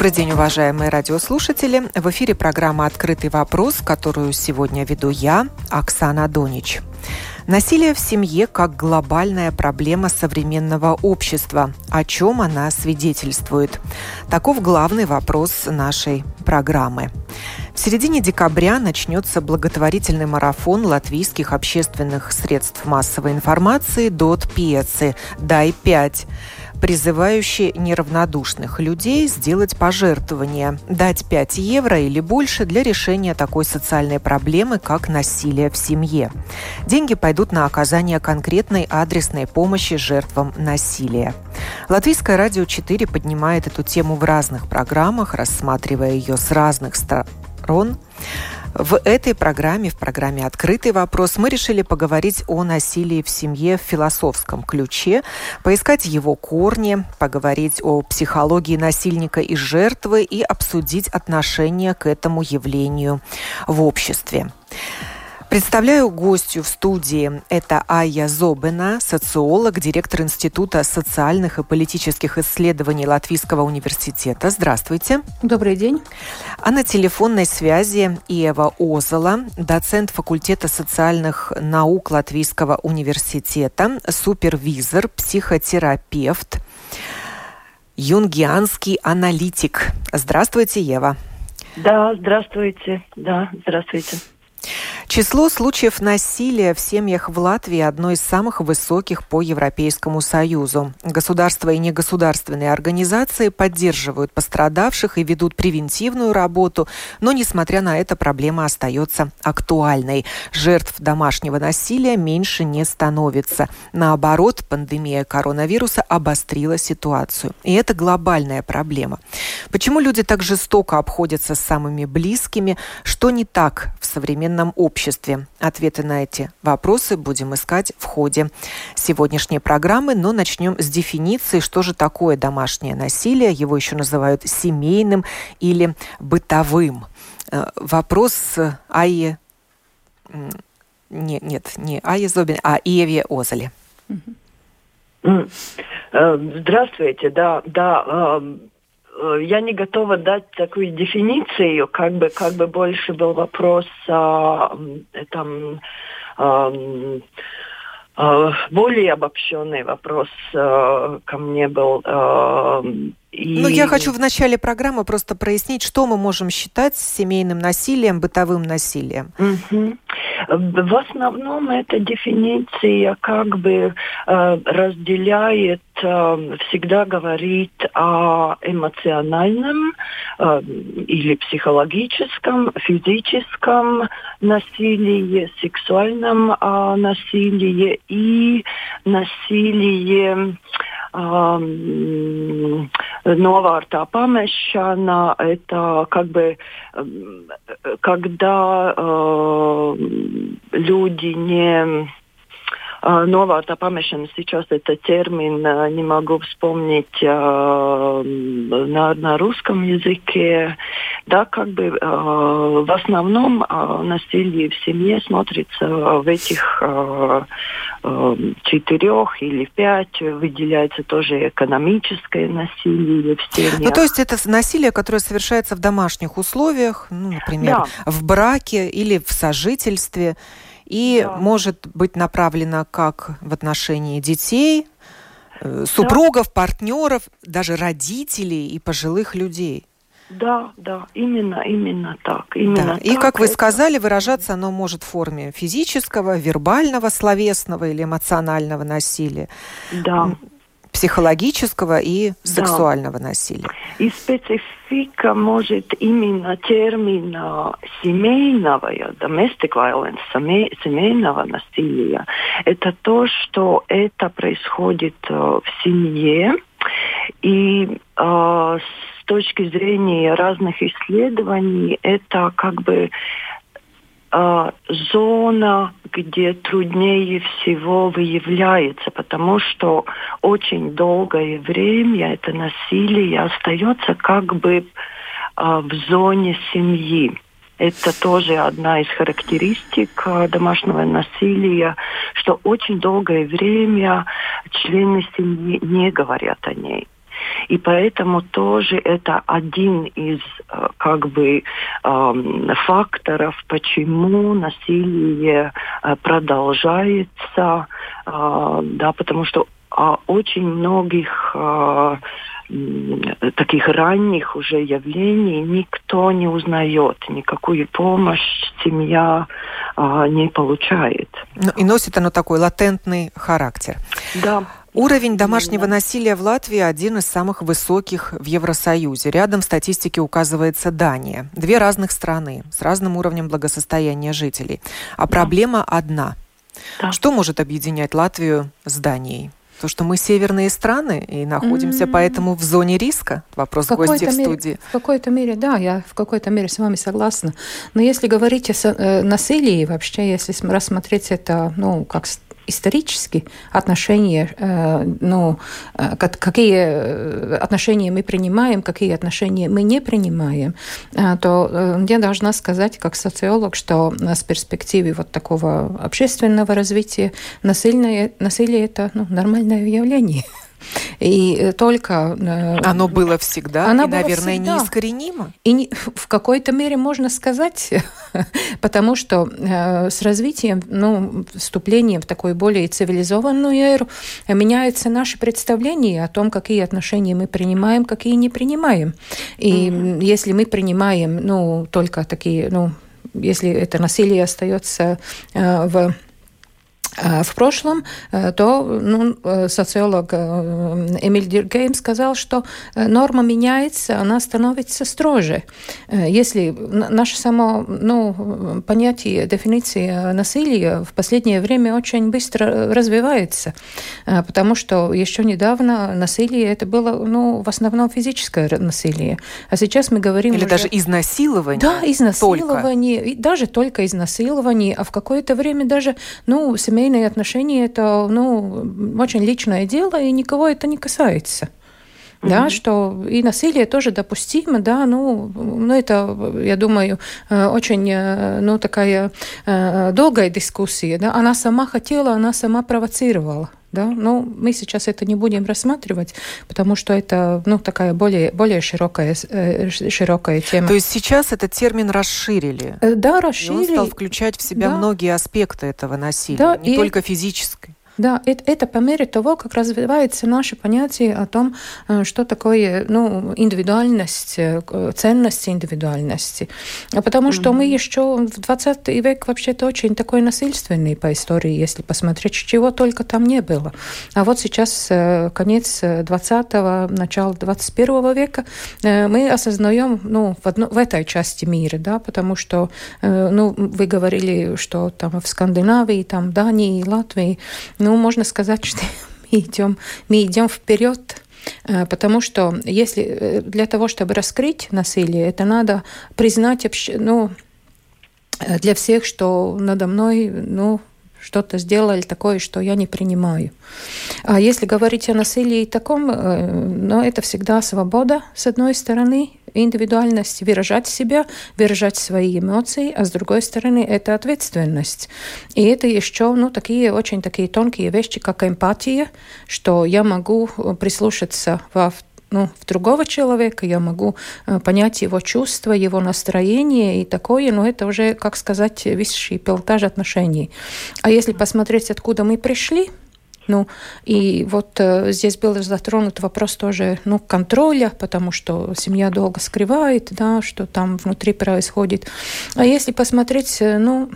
Добрый день, уважаемые радиослушатели. В эфире программа «Открытый вопрос», которую сегодня веду я, Оксана Донич. Насилие в семье как глобальная проблема современного общества. О чем она свидетельствует? Таков главный вопрос нашей программы. В середине декабря начнется благотворительный марафон латвийских общественных средств массовой информации «Дот Пьецы» «Дай 5» призывающий неравнодушных людей сделать пожертвование, дать 5 евро или больше для решения такой социальной проблемы, как насилие в семье. Деньги пойдут на оказание конкретной адресной помощи жертвам насилия. Латвийское радио 4 поднимает эту тему в разных программах, рассматривая ее с разных сторон. В этой программе, в программе «Открытый вопрос», мы решили поговорить о насилии в семье в философском ключе, поискать его корни, поговорить о психологии насильника и жертвы и обсудить отношение к этому явлению в обществе. Представляю гостью в студии. Это Айя Зобена, социолог, директор Института социальных и политических исследований Латвийского университета. Здравствуйте. Добрый день. А на телефонной связи Ева Озела, доцент факультета социальных наук Латвийского университета, супервизор, психотерапевт, юнгианский аналитик. Здравствуйте, Ева. Да, здравствуйте. Да, здравствуйте. Число случаев насилия в семьях в Латвии одно из самых высоких по Европейскому Союзу. Государства и негосударственные организации поддерживают пострадавших и ведут превентивную работу, но, несмотря на это, проблема остается актуальной. Жертв домашнего насилия меньше не становится. Наоборот, пандемия коронавируса обострила ситуацию. И это глобальная проблема. Почему люди так жестоко обходятся с самыми близкими? Что не так в современном обществе? обществе? Ответы на эти вопросы будем искать в ходе сегодняшней программы, но начнем с дефиниции, что же такое домашнее насилие. Его еще называют семейным или бытовым. Э, вопрос Айе... Нет, нет, не Айе Зобин, а Еве Озеле. Э, здравствуйте, да, да. Э, я не готова дать такую дефиницию, как бы, как бы больше был вопрос а, там, а, а, более обобщенный вопрос а, ко мне был. А, и... Ну, я хочу в начале программы просто прояснить, что мы можем считать семейным насилием, бытовым насилием. Угу. В основном эта дефиниция как бы э, разделяет, э, всегда говорит о эмоциональном э, или психологическом, физическом насилии, сексуальном э, насилии и насилии новārtā памешана это как бы когда э, люди не новата памešana сейчас это термин, не могу вспомнить на, на русском языке. Да, как бы в основном насилие в семье смотрится в этих четырех или пять, выделяется тоже экономическое насилие в семье. Ну, то есть это насилие, которое совершается в домашних условиях, ну, например, да. в браке или в сожительстве и да. может быть направлена как в отношении детей, э, супругов, да. партнеров, даже родителей и пожилых людей. Да, да, именно, именно так. Именно да. И как вы сказали, выражаться оно может в форме физического, вербального, словесного или эмоционального насилия. Да. Психологического и сексуального да. насилия. И специфика может именно термина семейного, domestic violence, семейного насилия, это то, что это происходит э, в семье, и э, с точки зрения разных исследований это как бы э, зона, где труднее всего выявляется, потому что очень долгое время это насилие остается как бы э, в зоне семьи. Это тоже одна из характеристик э, домашнего насилия, что очень долгое время члены семьи не говорят о ней. И поэтому тоже это один из э, как бы факторов, почему насилие э, продолжается, да, потому что очень многих таких ранних уже явлений никто не узнает, никакую помощь семья а, не получает. Ну, и носит оно такой латентный характер. Да. Уровень домашнего насилия в Латвии один из самых высоких в Евросоюзе. Рядом в статистике указывается Дания. Две разных страны с разным уровнем благосостояния жителей. А проблема одна. Да. Что может объединять Латвию с Данией? То, что мы северные страны и находимся mm-hmm. поэтому в зоне риска. Вопрос в гостя в студии. В какой-то мере, да, я в какой-то мере с вами согласна. Но если говорить о э, насилии, вообще, если рассмотреть это, ну, как исторически отношения, э, ну, э, какие э, отношения мы принимаем, какие отношения мы не принимаем, то я должна сказать, как социолог, что с перспективы вот такого общественного развития насилие, насилие это ну, нормальное явление. И э, только... Э, Оно было всегда, Оно и, было наверное, всегда. неискоренимо. И не, в какой-то мере можно сказать, потому что э, с развитием, ну, вступлением в такую более цивилизованную эру меняются наши представления о том, какие отношения мы принимаем, какие не принимаем. И mm-hmm. если мы принимаем, ну, только такие, ну, если это насилие остается э, в Э, в прошлом, э, то ну, э, социолог Эмиль Диргейм сказал, что норма меняется, она становится строже. Если наше само ну, понятие, дефиниции насилия в последнее время очень быстро развивается, потому что еще недавно насилие это было ну, в основном физическое насилие, а сейчас мы говорим Или уже... даже изнасилование. Да, изнасилование, только. даже только изнасилование, а в какое-то время даже ну, семейное семейные отношения это ну, очень личное дело, и никого это не касается. Mm-hmm. Да, что и насилие тоже допустимо, да, ну, ну это, я думаю, э, очень, э, ну, такая э, долгая дискуссия, да, она сама хотела, она сама провоцировала. Да? Но мы сейчас это не будем рассматривать, потому что это ну, такая более, более широкая, широкая тема. То есть сейчас этот термин расширили? Да, расширили. И он стал включать в себя да. многие аспекты этого насилия, да, не и... только физическое. Да, это, это по мере того, как развивается наше понятие о том, э, что такое ну, индивидуальность, э, ценность индивидуальности. Потому mm-hmm. что мы еще в 20 век вообще-то очень такой насильственный по истории, если посмотреть, чего только там не было. А вот сейчас э, конец 20-го, начало 21 века, мы осознаем ну, в, одно, в этой части мира, да, потому что ну, вы говорили, что там в Скандинавии, там Дании, Латвии, ну, ну, можно сказать, что мы идем, мы идем вперед. Э, потому что если э, для того, чтобы раскрыть насилие, это надо признать ну, э, для всех, что надо мной ну, что-то сделали такое, что я не принимаю. А если говорить о насилии таком, ну, это всегда свобода, с одной стороны, индивидуальность, выражать себя, выражать свои эмоции, а с другой стороны это ответственность. И это еще ну, такие очень такие тонкие вещи, как эмпатия, что я могу прислушаться во ну, в другого человека, я могу э, понять его чувства, его настроение и такое, но это уже, как сказать, высший пилотаж отношений. А если посмотреть, откуда мы пришли, ну, и вот э, здесь был затронут вопрос тоже, ну, контроля, потому что семья долго скрывает, да, что там внутри происходит. А если посмотреть, э, ну,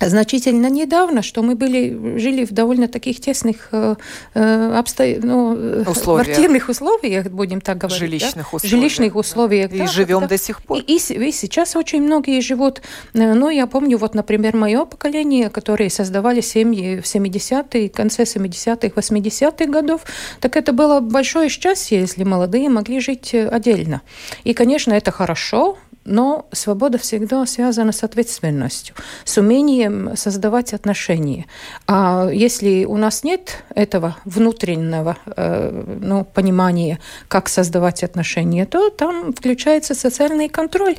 значительно недавно, что мы были, жили в довольно таких тесных э, э обсто... ну, условиях. квартирных условиях, будем так говорить. Жилищных да? условиях. Жилищных условиях. И да, живем да. до сих пор. И, и, и сейчас очень многие живут. Э, ну, я помню, вот, например, мое поколение, которые создавали семьи в 70-е, конце 70-х, 80-х годов, так это было большое счастье, если молодые могли жить э, отдельно. И, конечно, это хорошо, но свобода всегда связана с ответственностью, с умением создавать отношения. А если у нас нет этого внутреннего э, ну, понимания, как создавать отношения, то там включается социальный контроль.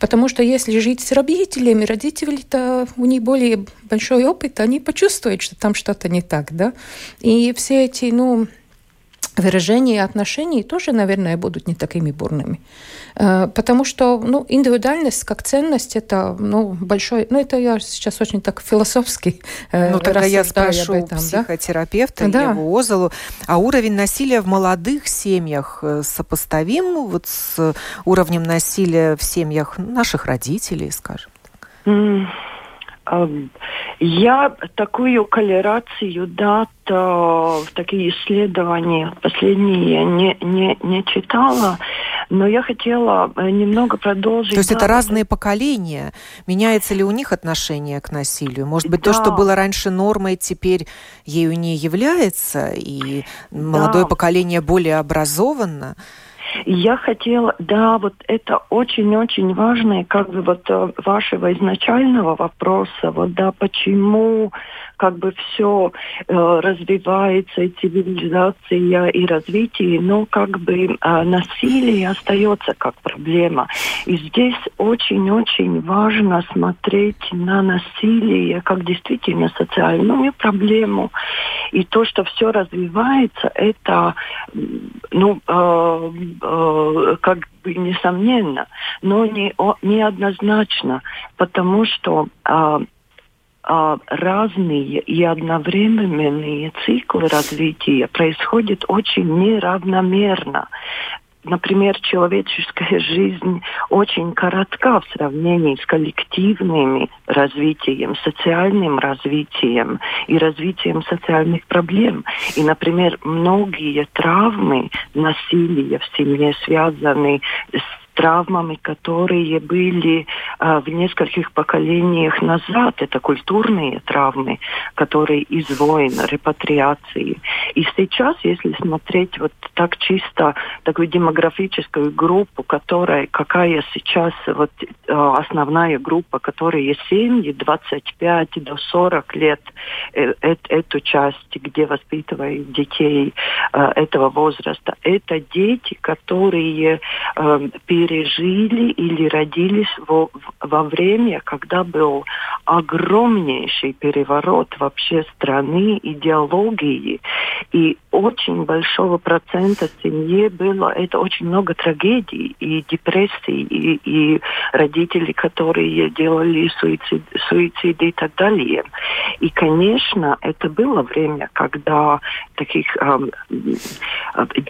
Потому что если жить с родителями, родители-то у них более большой опыт, они почувствуют, что там что-то не так. Да? И все эти ну, выражения отношений тоже, наверное, будут не такими бурными. Э, потому что ну, индивидуальность как ценность это ну, большой... Ну, это я сейчас очень так философски э, Ну, тогда я спрошу об этом, психотерапевта да? Еву Озолу, а уровень насилия в молодых семьях э, сопоставим вот с уровнем насилия в семьях наших родителей, скажем так? Я такую колерацию дат в такие исследования последние не, не, не читала, но я хотела э, немного продолжить. То есть да, это разные это... поколения. Меняется ли у них отношение к насилию? Может быть, да. то, что было раньше нормой, теперь ею не является, и молодое да. поколение более образованно? Я хотела, да, вот это очень-очень важно, как бы вот э, вашего изначального вопроса, вот да, почему как бы все э, развивается, и цивилизация, и развитие, но как бы э, насилие остается как проблема. И здесь очень-очень важно смотреть на насилие как действительно социальную проблему. И то, что все развивается, это ну, э, как бы несомненно, но не, не однозначно, потому что э, а, разные и одновременные циклы развития происходят очень неравномерно. Например, человеческая жизнь очень коротка в сравнении с коллективным развитием, социальным развитием и развитием социальных проблем. И, например, многие травмы, насилия в семье связаны с травмами, которые были э, в нескольких поколениях назад. Это культурные травмы, которые из войн, репатриации. И сейчас, если смотреть вот так чисто такую демографическую группу, которая, какая сейчас вот э, основная группа, которые семьи 25 до 40 лет, э, э, эту часть, где воспитывают детей э, этого возраста, это дети, которые э, пережили или родились во, во время, когда был огромнейший переворот вообще страны, идеологии, и очень большого процента семьи было, это очень много трагедий и депрессий, и, и родители, которые делали суицид, суициды и так далее. И, конечно, это было время, когда таких эм,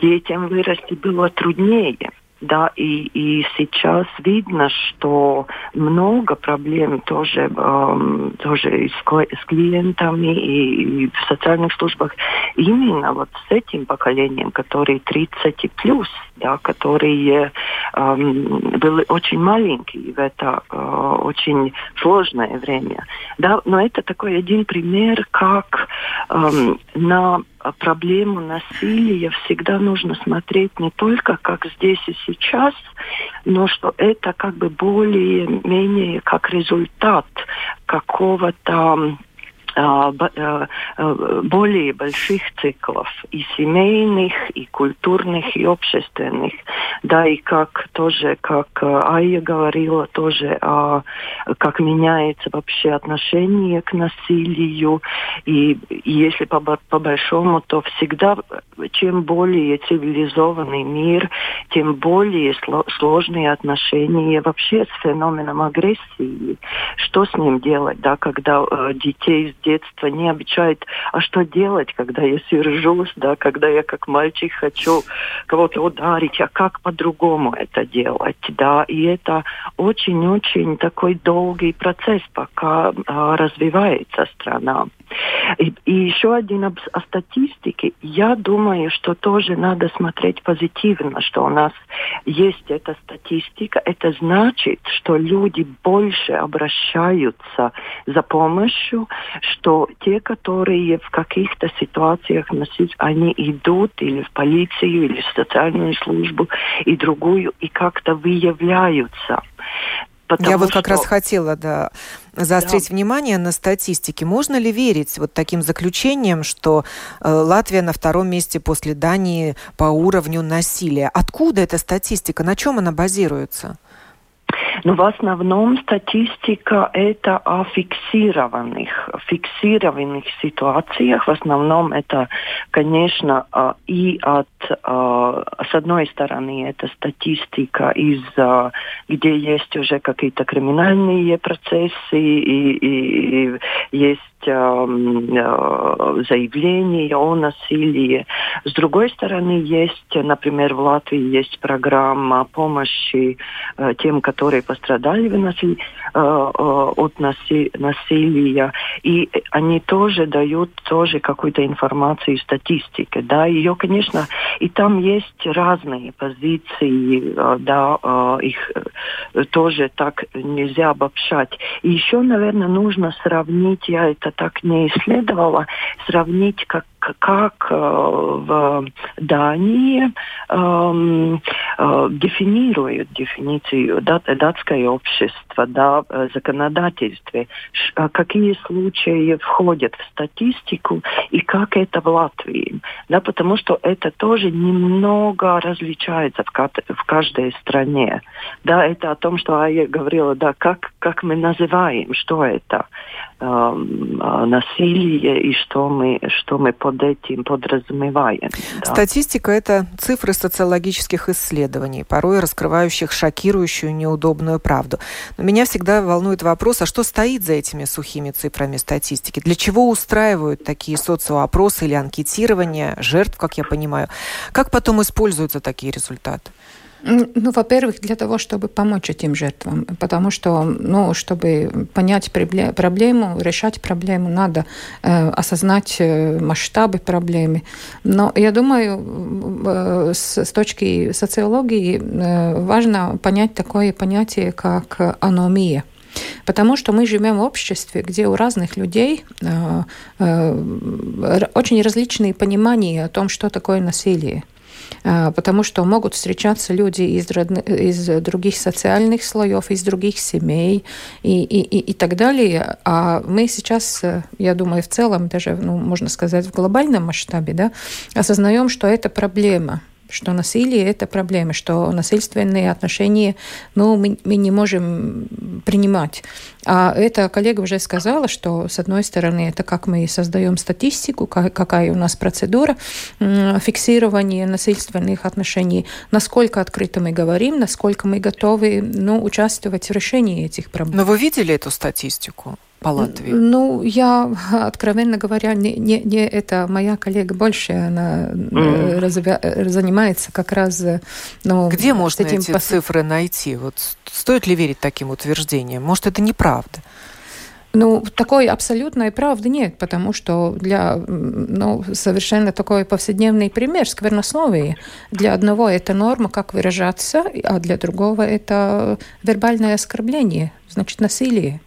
детям вырасти было труднее. Да, и, и сейчас видно, что много проблем тоже, эм, тоже с, с клиентами, и, и в социальных службах именно вот с этим поколением, которые 30 и плюс, да, которые эм, были очень маленькие в это э, очень сложное время. Да, но это такой один пример, как эм, на проблему насилия всегда нужно смотреть не только как здесь и сейчас, но что это как бы более-менее как результат какого-то а, более больших циклов, и семейных, и культурных, и общественных. Да, и как тоже, как э, Айя говорила, тоже, а, как меняется вообще отношение к насилию. И, и если по, по большому, то всегда, чем более цивилизованный мир, тем более сложные отношения вообще с феноменом агрессии. Что с ним делать, да, когда детей с детства не обучают, а что делать, когда я сержусь, да, когда я как мальчик хочу кого-то ударить, а как по-другому это делать, да, и это очень-очень такой долгий процесс, пока а, развивается страна. И, еще один об, о статистике. Я думаю, что тоже надо смотреть позитивно, что у нас есть эта статистика. Это значит, что люди больше обращаются за помощью, что те, которые в каких-то ситуациях они идут или в полицию, или в социальную службу, и другую, и как-то выявляются. Потому Я вот как раз хотела да, заострить да. внимание на статистике. Можно ли верить вот таким заключениям, что э, Латвия на втором месте после Дании по уровню насилия? Откуда эта статистика? На чем она базируется? Но в основном статистика это о фиксированных, фиксированных ситуациях. В основном это, конечно, а, и от, а, с одной стороны, это статистика из, а, где есть уже какие-то криминальные процессы и, и, и есть заявления о насилии. С другой стороны, есть, например, в Латвии есть программа помощи э, тем, которые пострадали э, э, от насилия, и они тоже дают тоже какую-то информацию статистику, да, ее, конечно, и там есть разные позиции, э, да, их тоже так нельзя обобщать. И еще, наверное, нужно сравнить, я это так не исследовала, сравнить, как как э, в Дании э, э, дефинируют дефиницию да, датское общество, да, э, законодательстве, ш, какие случаи входят в статистику и как это в Латвии. Да, потому что это тоже немного различается в, в каждой стране. Да, это о том, что я говорила, да, как, как мы называем, что это насилие и что мы, что мы под этим подразумеваем. Да. Статистика – это цифры социологических исследований, порой раскрывающих шокирующую неудобную правду. Но меня всегда волнует вопрос, а что стоит за этими сухими цифрами статистики? Для чего устраивают такие социоопросы или анкетирования жертв, как я понимаю? Как потом используются такие результаты? Ну, во-первых, для того, чтобы помочь этим жертвам, потому что, ну, чтобы понять проблему, решать проблему, надо э, осознать э, масштабы проблемы. Но я думаю, э, с, с точки социологии э, важно понять такое понятие, как аномия. Потому что мы живем в обществе, где у разных людей э, э, очень различные понимания о том, что такое насилие. А, потому что могут встречаться люди из, из других социальных слоев, из других семей и, и, и, и так далее. А мы сейчас, я думаю, в целом, даже, ну, можно сказать, в глобальном масштабе, да, осознаем, что это проблема что насилие – это проблема, что насильственные отношения ну, мы, мы не можем принимать. А эта коллега уже сказала, что, с одной стороны, это как мы создаем статистику, какая у нас процедура фиксирования насильственных отношений, насколько открыто мы говорим, насколько мы готовы ну, участвовать в решении этих проблем. Но вы видели эту статистику? По Латвии? Ну, я, откровенно говоря, не, не, не это моя коллега больше, она mm. развя, занимается как раз... Э, ну, Где можно этим эти пос... цифры найти? Вот стоит ли верить таким утверждениям? Может, это неправда? Ну, такой абсолютной правды нет, потому что для, ну, совершенно такой повседневный пример сквернословие. Для одного это норма, как выражаться, а для другого это вербальное оскорбление, значит, насилие.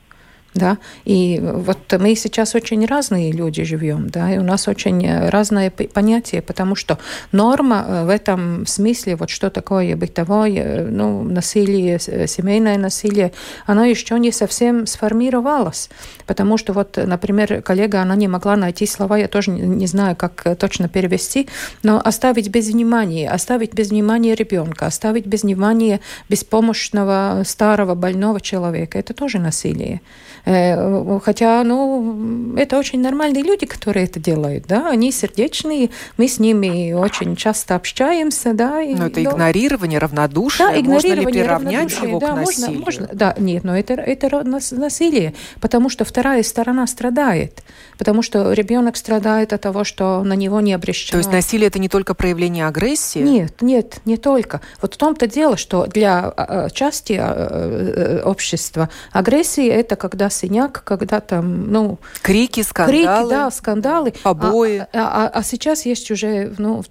Да? И вот мы сейчас очень разные люди живем, да, и у нас очень разное понятие, потому что норма э, в этом смысле, вот что такое бытовое, ну, насилие, семейное насилие, оно еще не совсем сформировалось, потому что вот, например, коллега, она не могла найти слова, я тоже не знаю, как точно перевести, но оставить без внимания, оставить без внимания ребенка, оставить без внимания беспомощного старого больного человека, это тоже насилие. Хотя, ну, это очень нормальные люди, которые это делают, да, они сердечные, мы с ними очень часто общаемся, да. Но это игнорирование, равнодушие, да, игнорирование, можно ли приравнять его да, к насилию? Можно, можно, да, нет, но это, это насилие, потому что вторая сторона страдает, потому что ребенок страдает от того, что на него не обращено. То есть насилие это не только проявление агрессии? Нет, нет, не только. Вот в том-то дело, что для а, а, части а, общества агрессия это когда синяк, когда там, ну... Крики, скандалы. Крики, да, скандалы. Побои. А, а, а, сейчас есть уже, ну,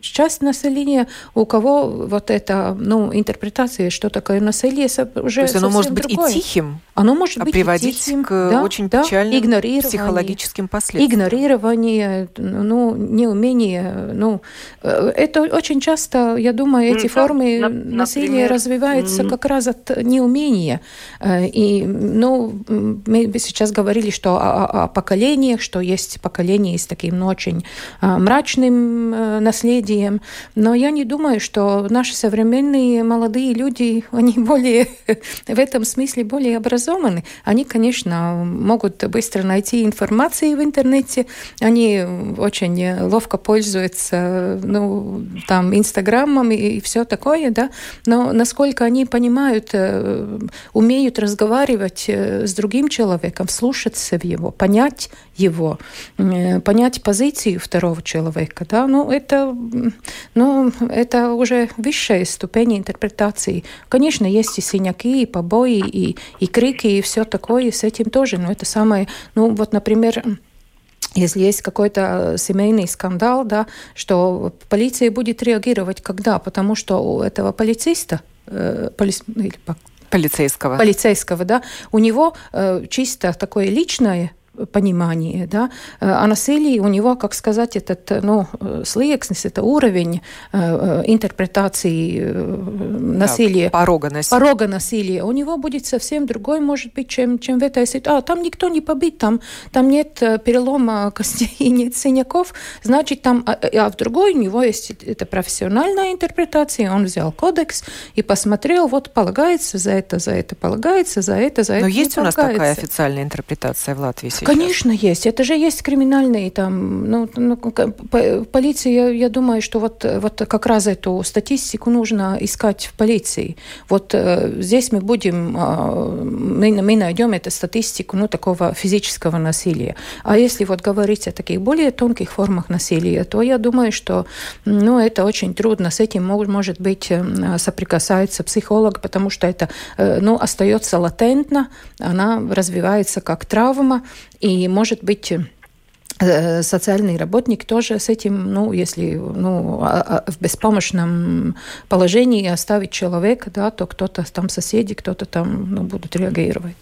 часть населения, у кого вот эта, ну, интерпретация, что такое насилие, уже То есть оно может быть другое. и тихим, оно может а быть приводить и тихим, к да, очень да, печальным психологическим последствиям. Игнорирование, ну, неумение, ну, э, это очень часто, я думаю, эти да, формы на, насилия например, развиваются mm-hmm. как раз от неумения. Э, и, ну, мы сейчас говорили, что о, о поколениях, что есть поколение с таким ну, очень а, мрачным э, наследием, но я не думаю, что наши современные молодые люди, они более, в этом смысле более образованы. Они, конечно, могут быстро найти информацию в интернете, они очень ловко пользуются, ну, там, Инстаграмом и, и все такое, да, но насколько они понимают, э, умеют разговаривать э, с другим человеком, вслушаться в его, понять его, э, понять позицию второго человека, да, ну, это, ну, это уже высшая ступень интерпретации. Конечно, есть и синяки, и побои, и, и крики, и все такое, с этим тоже, но это самое, ну, вот, например, если есть какой-то семейный скандал, да, что полиция будет реагировать когда? Потому что у этого полициста, э, поли, или, полицейского. полицейского, да, у него э, чисто такое личное понимание, да, о насилии у него, как сказать, этот, ну, слиекснес, это уровень э, интерпретации насилия. Да, порога насилия. Порога насилия. У него будет совсем другой, может быть, чем, чем в этой ситуации. А, там никто не побит, там, там нет перелома костей, нет синяков, значит, там, а, а в другой у него есть это профессиональная интерпретация, он взял кодекс и посмотрел, вот полагается за это, за это, полагается за это, за это. Но есть у нас такая официальная интерпретация в Латвии сейчас? Конечно, есть. Это же есть криминальные там. Ну, ну, полиция, я, я думаю, что вот, вот как раз эту статистику нужно искать в полиции. Вот э, здесь мы будем, э, мы, мы найдем эту статистику ну, такого физического насилия. А если вот говорить о таких более тонких формах насилия, то я думаю, что ну, это очень трудно. С этим может быть э, соприкасается психолог, потому что это э, ну, остается латентно, она развивается как травма, и, может быть, э, социальный работник тоже с этим, ну, если ну, а, а, в беспомощном положении оставить человека, да, то кто-то там соседи, кто-то там ну, будут реагировать.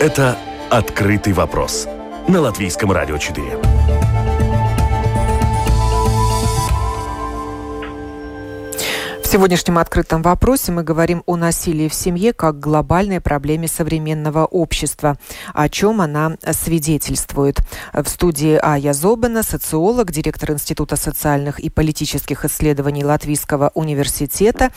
Это «Открытый вопрос» на Латвийском радио 4. Сегодняшнем открытом вопросе мы говорим о насилии в семье как глобальной проблеме современного общества, о чем она свидетельствует. В студии Ая Зобана, социолог, директор Института социальных и политических исследований Латвийского университета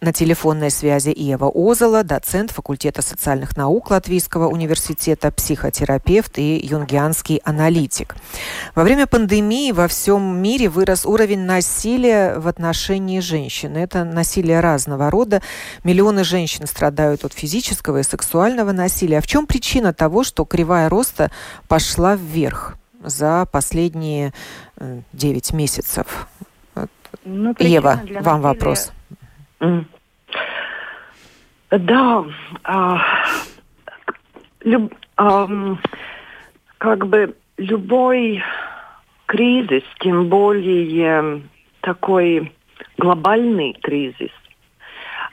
на телефонной связи Ева Озела, доцент факультета социальных наук Латвийского университета, психотерапевт и юнгианский аналитик. Во время пандемии во всем мире вырос уровень насилия в отношении женщин. Это насилие разного рода. Миллионы женщин страдают от физического и сексуального насилия. А в чем причина того, что кривая роста пошла вверх за последние 9 э, месяцев? Ну, Ева, вам насилия... вопрос. Да, а, люб, а, как бы любой кризис, тем более такой глобальный кризис,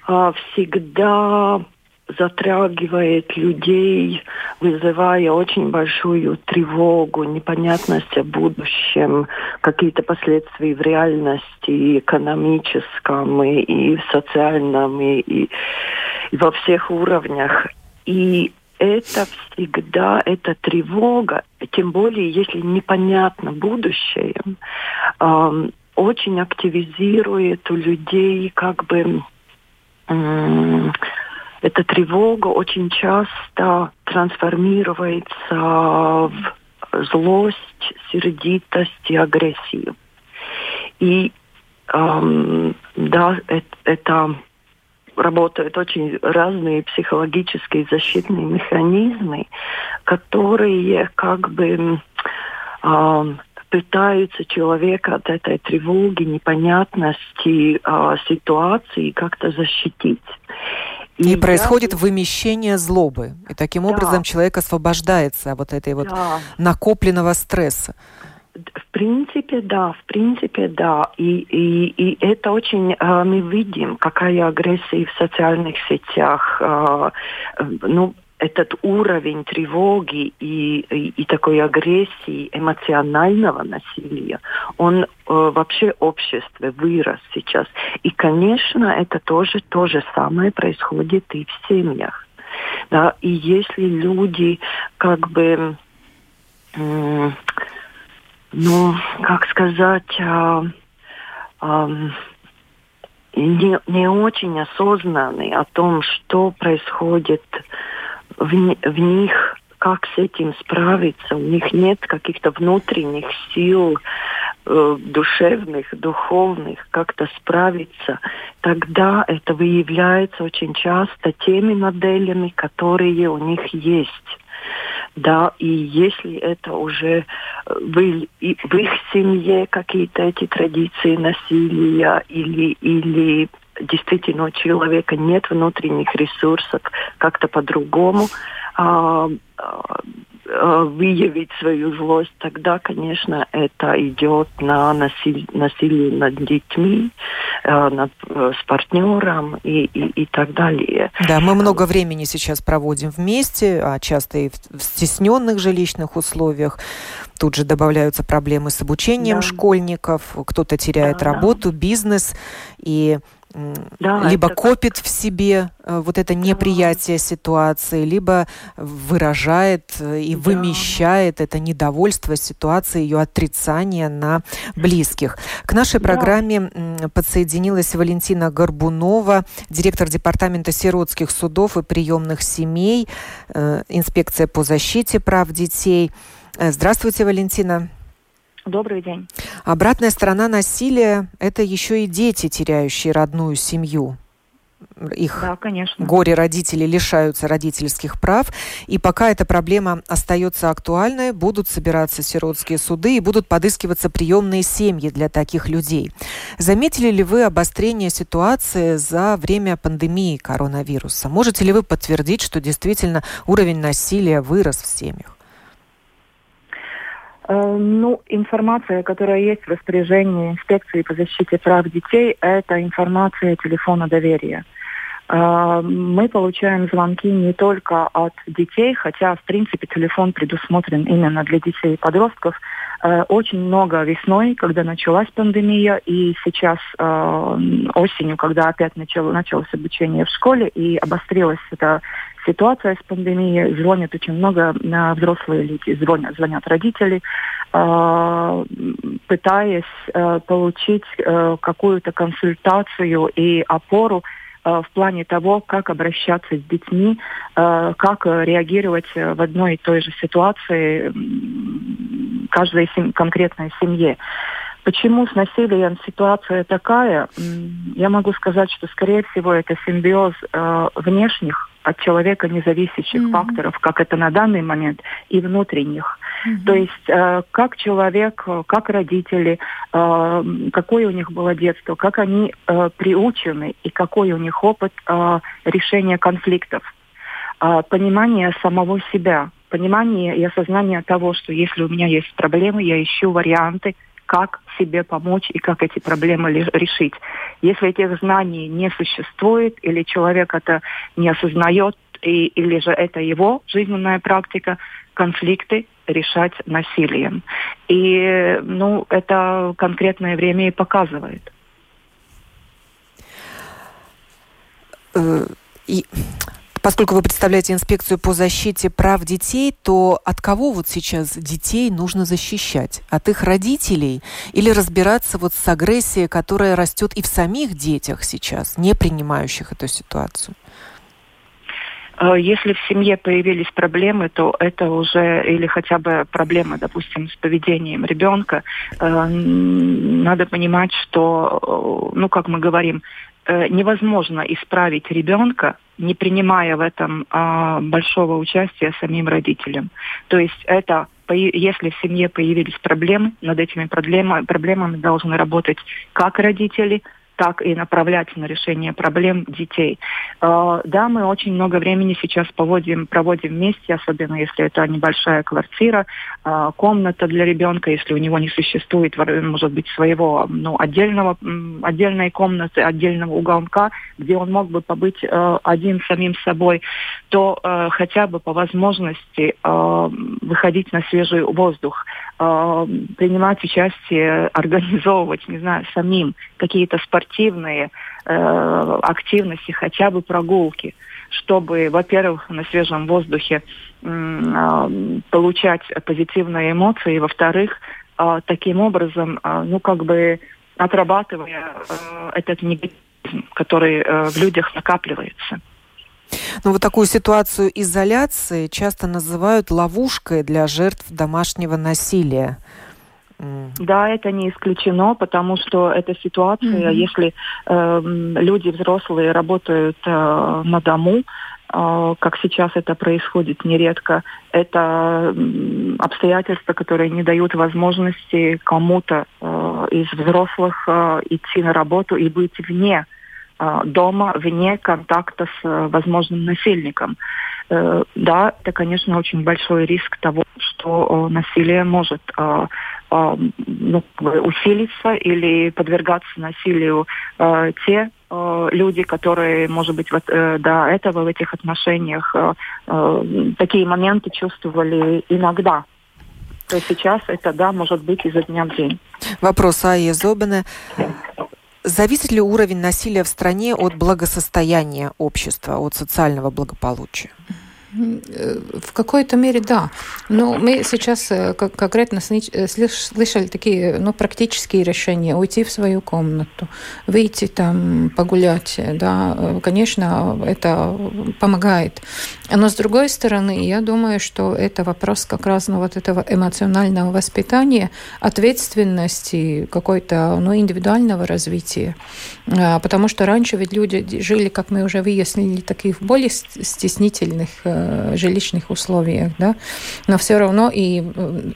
а, всегда затрагивает людей, вызывая очень большую тревогу, непонятность о будущем, какие-то последствия в реальности, и экономическом, и, и в социальном, и, и, и во всех уровнях. И это всегда, эта тревога, тем более, если непонятно будущее, очень активизирует у людей как бы эта тревога очень часто трансформируется в злость, сердитость и агрессию. И эм, да, это, это работают очень разные психологические защитные механизмы, которые как бы э, пытаются человека от этой тревоги, непонятности э, ситуации как-то защитить. И, и происходит я... вымещение злобы. И таким да. образом человек освобождается от вот этой вот да. накопленного стресса. В принципе, да, в принципе, да. И, и, и это очень э, мы видим, какая агрессия в социальных сетях. Э, ну, этот уровень тревоги и, и, и такой агрессии, эмоционального насилия, он э, вообще в обществе вырос сейчас. И, конечно, это тоже то же самое происходит и в семьях. Да? И если люди как бы, э, ну, как сказать, э, э, не, не очень осознаны о том, что происходит в, в них, как с этим справиться. У них нет каких-то внутренних сил, э, душевных, духовных, как-то справиться. Тогда это выявляется очень часто теми моделями, которые у них есть. Да, и если это уже в, в их семье какие-то эти традиции насилия или, или действительно у человека нет внутренних ресурсов как-то по-другому а, а, выявить свою злость, тогда, конечно, это идет на насилие, насилие над детьми, а, над, э, с партнером и, и, и так далее. Да, мы много времени сейчас проводим вместе, а часто и в, в стесненных жилищных условиях. Тут же добавляются проблемы с обучением да. школьников, кто-то теряет да, работу, да. бизнес, и да, либо это... копит в себе э, вот это неприятие да. ситуации, либо выражает э, и да. вымещает это недовольство ситуации, ее отрицание на близких. К нашей да. программе подсоединилась Валентина Горбунова, директор департамента сиротских судов и приемных семей, э, инспекция по защите прав детей. Здравствуйте, Валентина. Добрый день. Обратная сторона насилия – это еще и дети, теряющие родную семью. Их да, конечно. горе-родители лишаются родительских прав. И пока эта проблема остается актуальной, будут собираться сиротские суды и будут подыскиваться приемные семьи для таких людей. Заметили ли вы обострение ситуации за время пандемии коронавируса? Можете ли вы подтвердить, что действительно уровень насилия вырос в семьях? Э, ну, информация, которая есть в распоряжении инспекции по защите прав детей, это информация телефона доверия. Э, мы получаем звонки не только от детей, хотя, в принципе, телефон предусмотрен именно для детей и подростков. Э, очень много весной, когда началась пандемия, и сейчас осенью, когда опять начало, началось обучение в школе, и обострилась эта ситуация с пандемией, звонят очень много взрослые люди, звонят, звонят родители, а, пытаясь э, получить какую-то консультацию и опору в плане того, как обращаться с детьми, как реагировать в одной и той же ситуации каждой конкретной семье. Почему с насилием ситуация такая? Я могу сказать, что, скорее всего, это симбиоз э, внешних от человека независящих mm-hmm. факторов, как это на данный момент, и внутренних. Mm-hmm. То есть э, как человек, как родители, э, какое у них было детство, как они э, приучены и какой у них опыт э, решения конфликтов, э, понимание самого себя, понимание и осознание того, что если у меня есть проблемы, я ищу варианты, как себе помочь и как эти проблемы решить. Если этих знаний не существует или человек это не осознает, и, или же это его жизненная практика, конфликты решать насилием. И ну, это конкретное время и показывает. Э, и Поскольку вы представляете инспекцию по защите прав детей, то от кого вот сейчас детей нужно защищать? От их родителей? Или разбираться вот с агрессией, которая растет и в самих детях сейчас, не принимающих эту ситуацию? Э, если в семье появились проблемы, то это уже или хотя бы проблемы, допустим, с поведением ребенка. Э, надо понимать, что, э, ну, как мы говорим, невозможно исправить ребенка, не принимая в этом большого участия самим родителям. То есть это если в семье появились проблемы, над этими проблемами должны работать как родители, так и направлять на решение проблем детей. А, да, мы очень много времени сейчас проводим, проводим вместе, особенно если это небольшая квартира, а, комната для ребенка, если у него не существует, может быть, своего ну, отдельного, отдельной комнаты, отдельного уголка, где он мог бы побыть а, один самим собой, то хотя бы по возможности выходить на свежий воздух, принимать участие, организовывать, не знаю, самим какие-то спортивные спортивные э, активности, хотя бы прогулки, чтобы, во-первых, на свежем воздухе э, получать позитивные эмоции, во-вторых, э, таким образом, э, ну, как бы отрабатывая э, этот негативизм, который э, в людях накапливается. Ну, вот такую ситуацию изоляции часто называют ловушкой для жертв домашнего насилия. Да, это не исключено, потому что эта ситуация, mm-hmm. если э, люди взрослые работают э, на дому, э, как сейчас это происходит нередко, это э, обстоятельства, которые не дают возможности кому-то э, из взрослых э, идти на работу и быть вне э, дома, вне контакта с э, возможным насильником. Э, да, это, конечно, очень большой риск того, что э, насилие может э, ну, усилиться или подвергаться насилию э, те э, люди, которые, может быть, вот, э, до этого в этих отношениях э, э, такие моменты чувствовали иногда. То сейчас это, да, может быть изо дня в день. Вопрос Айя Зобина. Зависит ли уровень насилия в стране от благосостояния общества, от социального благополучия? В какой-то мере да. Но мы сейчас э, конкретно э, слышали такие ну, практические решения. Уйти в свою комнату, выйти там погулять. Да, э, конечно, это помогает. Но с другой стороны, я думаю, что это вопрос как раз ну, вот этого эмоционального воспитания, ответственности, какой-то ну, индивидуального развития. Потому что раньше ведь люди жили, как мы уже выяснили, таких более стеснительных Э, жилищных условиях, да, но все равно и,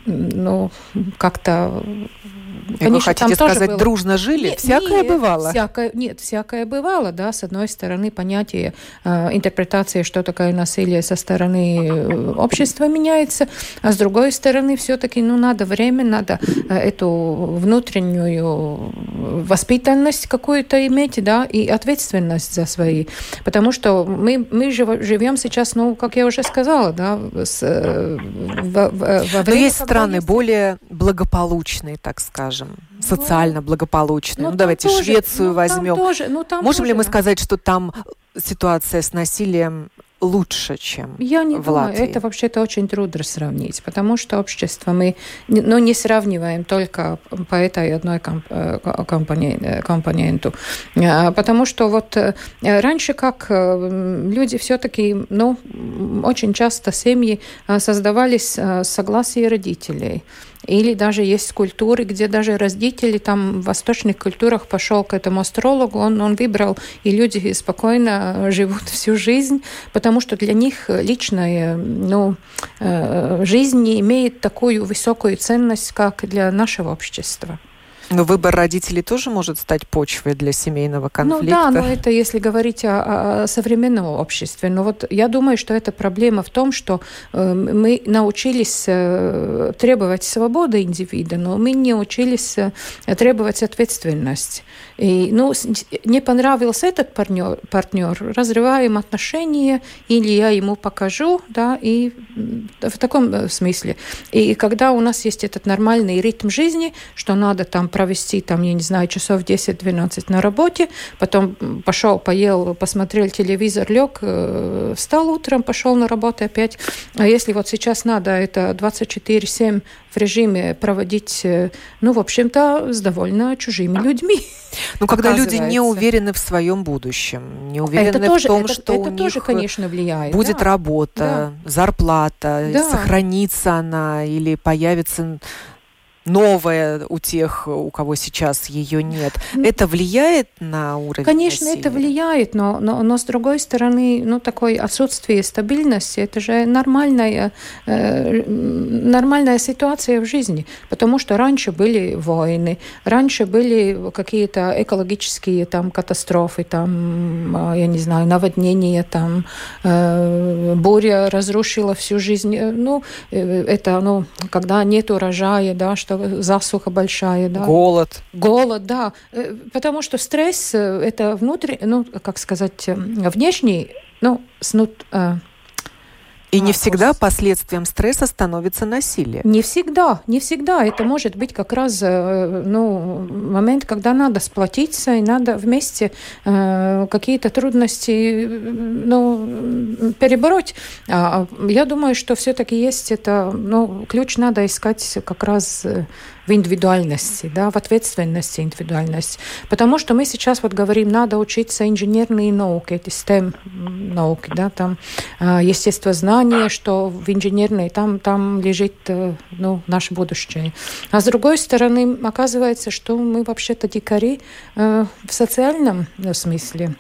ну, как-то Конечно, вы хотите сказать, было... дружно жили? Нет, всякое нет, бывало? Всякое, нет, всякое бывало, да. С одной стороны, понятие э, интерпретации, что такое насилие со стороны э, общества меняется, а с другой стороны, все-таки, ну, надо время, надо э, эту внутреннюю воспитанность какую-то иметь, да, и ответственность за свои. Потому что мы, мы живем сейчас, ну, как я уже сказала, да, с, э, во, во время... Но есть страны есть... более благополучные, так скажем скажем, социально благополучные. Ну, ну давайте тоже, Швецию ну, возьмем. Тоже, ну, Можем тоже, ли мы сказать, что там ситуация с насилием лучше, чем Я не в думаю, Латвии? это вообще-то очень трудно сравнить, потому что общество мы ну, не сравниваем только по этой одной э, э, компоненту. А, потому что вот э, раньше как люди все-таки, ну, очень часто семьи создавались согласие родителей. Или даже есть культуры, где даже родители там в восточных культурах пошел к этому астрологу, он, он выбрал, и люди спокойно живут всю жизнь, потому что для них личная ну, э, жизнь не имеет такую высокую ценность, как для нашего общества. Но выбор родителей тоже может стать почвой для семейного конфликта. Ну да, но это если говорить о, о современном обществе. Но вот я думаю, что эта проблема в том, что э, мы научились э, требовать свободы индивида, но мы не учились э, требовать ответственность. И, ну, не понравился этот партнер, партнер, разрываем отношения, или я ему покажу, да, и в таком э, смысле. И когда у нас есть этот нормальный ритм жизни, что надо там провести там, я не знаю, часов 10-12 на работе, потом пошел, поел, посмотрел телевизор, лег, э, встал утром, пошел на работу опять. А если вот сейчас надо это 24-7 в режиме проводить, э, ну, в общем-то, с довольно чужими людьми. Ну, когда люди не уверены в своем будущем, не уверены это тоже, в том, это, что это у тоже, них конечно, влияет. будет да. работа, да. зарплата, Да. сохранится она или появится новая у тех, у кого сейчас ее нет. Это влияет на уровень Конечно, насилия? это влияет, но, но, но с другой стороны, ну, такое отсутствие стабильности, это же нормальная, э, нормальная ситуация в жизни, потому что раньше были войны, раньше были какие-то экологические там катастрофы, там, э, я не знаю, наводнения, там, э, буря разрушила всю жизнь, Э, ну, э, это, ну, когда нет урожая, да, что засуха большая, да. Голод. Голод, да. Э, Потому что стресс э, это внутренний, ну, как сказать, э, внешний, ну, снут, э, И не А, всегда последствием стресса становится насилие. Не всегда, не всегда. Это может быть как раз э, ну, момент, когда надо сплотиться и надо вместе э, какие-то трудности ну, перебороть. А, Я думаю, что все-таки есть это, ну, ключ надо искать как раз э, в индивидуальности, да, в ответственности индивидуальности. Потому что мы сейчас вот говорим, надо учиться инженерные науки, эти STEM науки, да, там э, естествознание, что в инженерной там, там лежит э, ну, наше будущее. А с другой стороны, оказывается, что мы вообще-то дикари э, в социальном э, смысле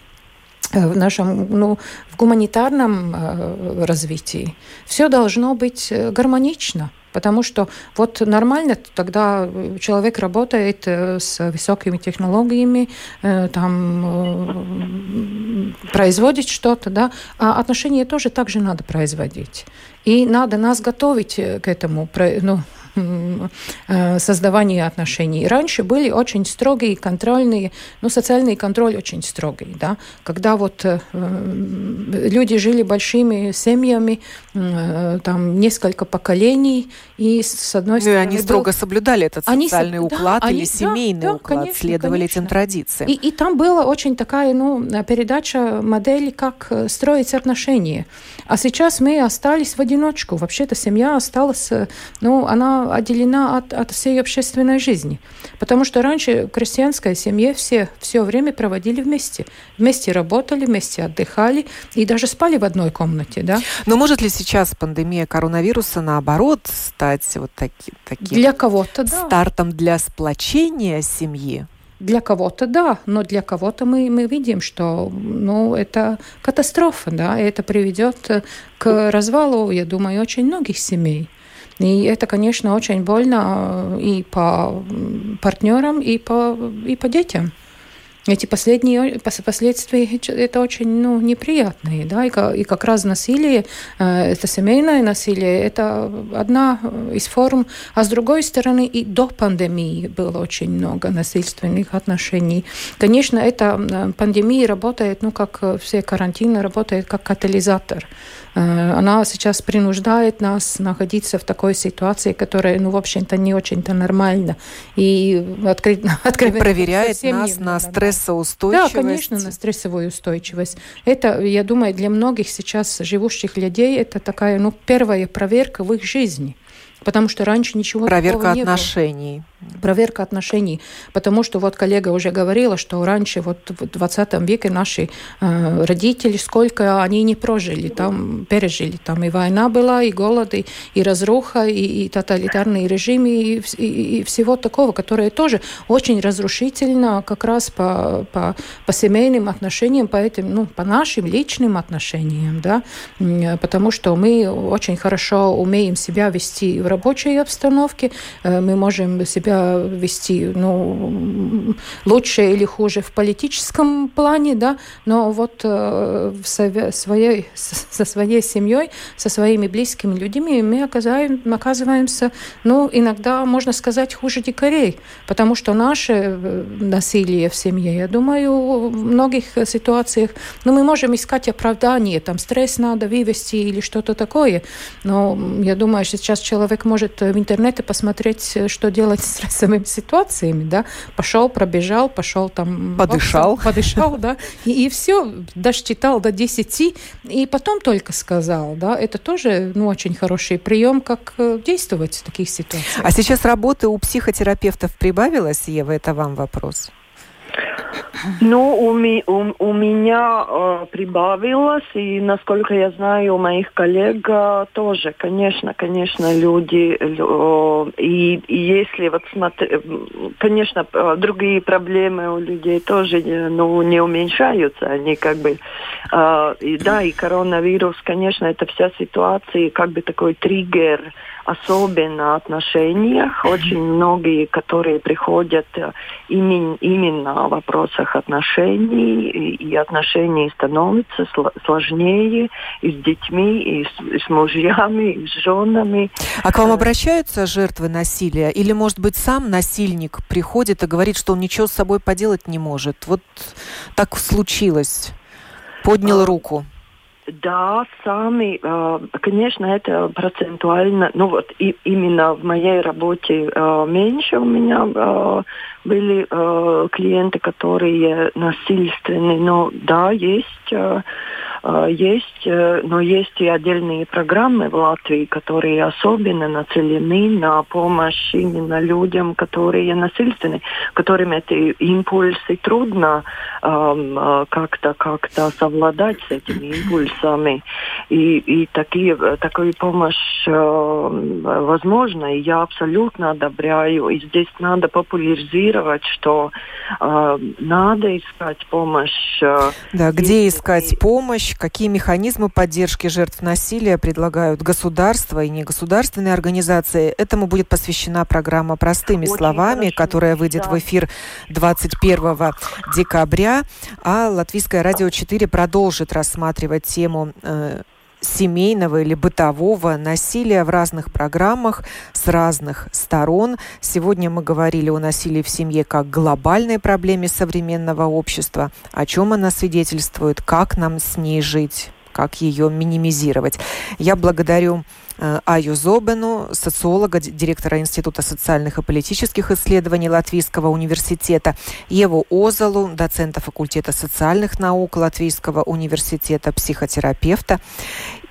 в нашем, ну, в гуманитарном развитии. Все должно быть гармонично. Потому что вот нормально тогда человек работает э, с высокими технологиями, э, там э, производит что-то, да, а отношения тоже так же надо производить. И надо нас готовить э, к этому, ну, э, создаванию отношений. Раньше были очень строгие контрольные, ну, социальный контроль очень строгий, да, когда вот э, м, люди жили большими семьями, э, там несколько поколений, и с одной Ну и стороны они был- строго соблюдали этот Они со- социальный да, уклад они- или да, семейный да, уклад, конечно, следовали конечно. этим традициям. И, и там была очень такая, ну, передача модели, как э, строить отношения. А сейчас мы остались в одиночку. Вообще-то семья осталась, э, ну, она отделена от, от всей общественной жизни. Потому что раньше в крестьянской семье все все время проводили вместе. Вместе работали, вместе отдыхали и даже спали в одной комнате, да. Но может ли сейчас пандемия коронавируса, наоборот, стать вот таки, таким Для кого-то, да. стартом для сплочения семьи? Для кого-то да, но для кого-то мы, мы видим, что ну, это катастрофа, да, и это приведет к развалу, я думаю, очень многих семей. И это, конечно, очень больно э, и по партнерам, и по, и по детям. Эти последние пос- последствия это очень ну, неприятные, да, и, и как раз насилие, э, это семейное насилие, это одна из форм, а с другой стороны и до пандемии было очень много насильственных отношений. Конечно, эта э, пандемия работает, ну, как э, все карантины, работает как катализатор. Э, Она сейчас принуждает нас находиться в такой ситуации, которая, ну, в общем-то, не очень-то нормальна. И открыть, откровенно Проверяет совсем не нас на нормально. стрессоустойчивость. Да, конечно, на стрессовую устойчивость. Это, я думаю, для многих сейчас живущих людей это такая, ну, первая проверка в их жизни. Потому что раньше ничего Проверка такого не было отношений. Проверка отношений. Потому что вот коллега уже говорила, что раньше, вот в 20 веке наши э, родители, сколько они не прожили, там пережили. Там и война была, и голод, и, и разруха, и, и тоталитарные режимы, и, и- и всего такого, которое тоже очень разрушительно как раз по, по, по семейным отношениям, по этим, ну, по нашим личным отношениям, да, потому что мы очень хорошо умеем себя вести в рабочей обстановке, э, мы можем себя вести, ну, лучше или хуже в политическом плане, да, но вот э, в своей, со своей семьей, со своими близкими людьми мы оказаем, оказываемся, ну, иногда, можно сказать, хуже дикарей, потому что наше э, насилие в семье, я думаю, в многих ситуациях, ну, мы можем искать оправдание, там, стресс надо вывести или что-то такое, но я думаю, сейчас человек может в интернете посмотреть, что делать с стрессовыми ситуациями, да, пошел, пробежал, пошел там... Подышал. Подышал, да, и, и все, досчитал до 10, и потом только сказал, да, это тоже, ну, очень хороший прием, как э, действовать в таких ситуациях. А сейчас работы у психотерапевтов прибавилось, Ева, это вам вопрос? Ну, у, ми, у, у меня э, прибавилось, и, насколько я знаю, у моих коллег э, тоже, конечно, конечно, люди, э, и, и если вот смотреть, конечно, э, другие проблемы у людей тоже, э, ну, не уменьшаются, они как бы, э, и, да, и коронавирус, конечно, это вся ситуация, как бы такой триггер, особенно отношениях. Очень многие, которые приходят э, именно, именно в вопросах отношений, и отношений становятся сложнее и с детьми, и с, и с мужьями, и с женами. А к вам э, обращаются жертвы насилия? Или, может быть, сам насильник приходит и говорит, что он ничего с собой поделать не может? Вот так случилось. Поднял а, руку. Да, сами, э, конечно, это процентуально, ну вот и, именно в моей работе э, меньше у меня э, были клиенты, которые насильственные, но да, есть Э, есть, э, но есть и отдельные программы в Латвии, которые особенно нацелены на помощь именно людям, которые насильственны, которым эти импульсы трудно эм, как-то как-то совладать с этими импульсами. И, и такие, такую помощь э, возможна, и я абсолютно одобряю. И здесь надо популяризировать, что э, надо искать помощь. Э, да, где искать помощь? помощь, какие механизмы поддержки жертв насилия предлагают государства и негосударственные организации. Этому будет посвящена программа «Простыми Очень словами», хорошо. которая выйдет да. в эфир 21 декабря. А Латвийское радио 4 продолжит рассматривать тему э, семейного или бытового насилия в разных программах с разных сторон. Сегодня мы говорили о насилии в семье как глобальной проблеме современного общества, о чем она свидетельствует, как нам с ней жить, как ее минимизировать. Я благодарю Э, Аю Зобену, социолога, директора Института социальных и политических исследований Латвийского университета, Еву Озалу, доцента факультета социальных наук Латвийского университета, психотерапевта,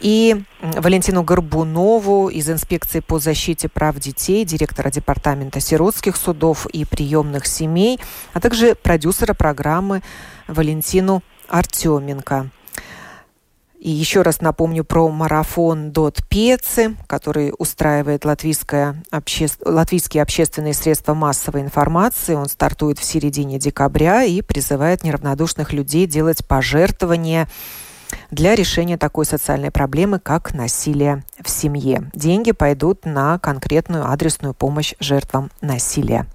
и Валентину Горбунову из инспекции по защите прав детей, директора департамента сиротских судов и приемных семей, а также продюсера программы Валентину Артеменко. И еще раз напомню про марафон Дот Пецы, который устраивает латвийское обще... латвийские общественные средства массовой информации. Он стартует в середине декабря и призывает неравнодушных людей делать пожертвования для решения такой социальной проблемы, как насилие в семье. Деньги пойдут на конкретную адресную помощь жертвам насилия.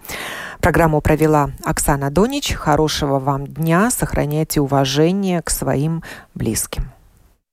Программу провела Оксана Донич. Хорошего вам дня. Сохраняйте уважение к своим близким.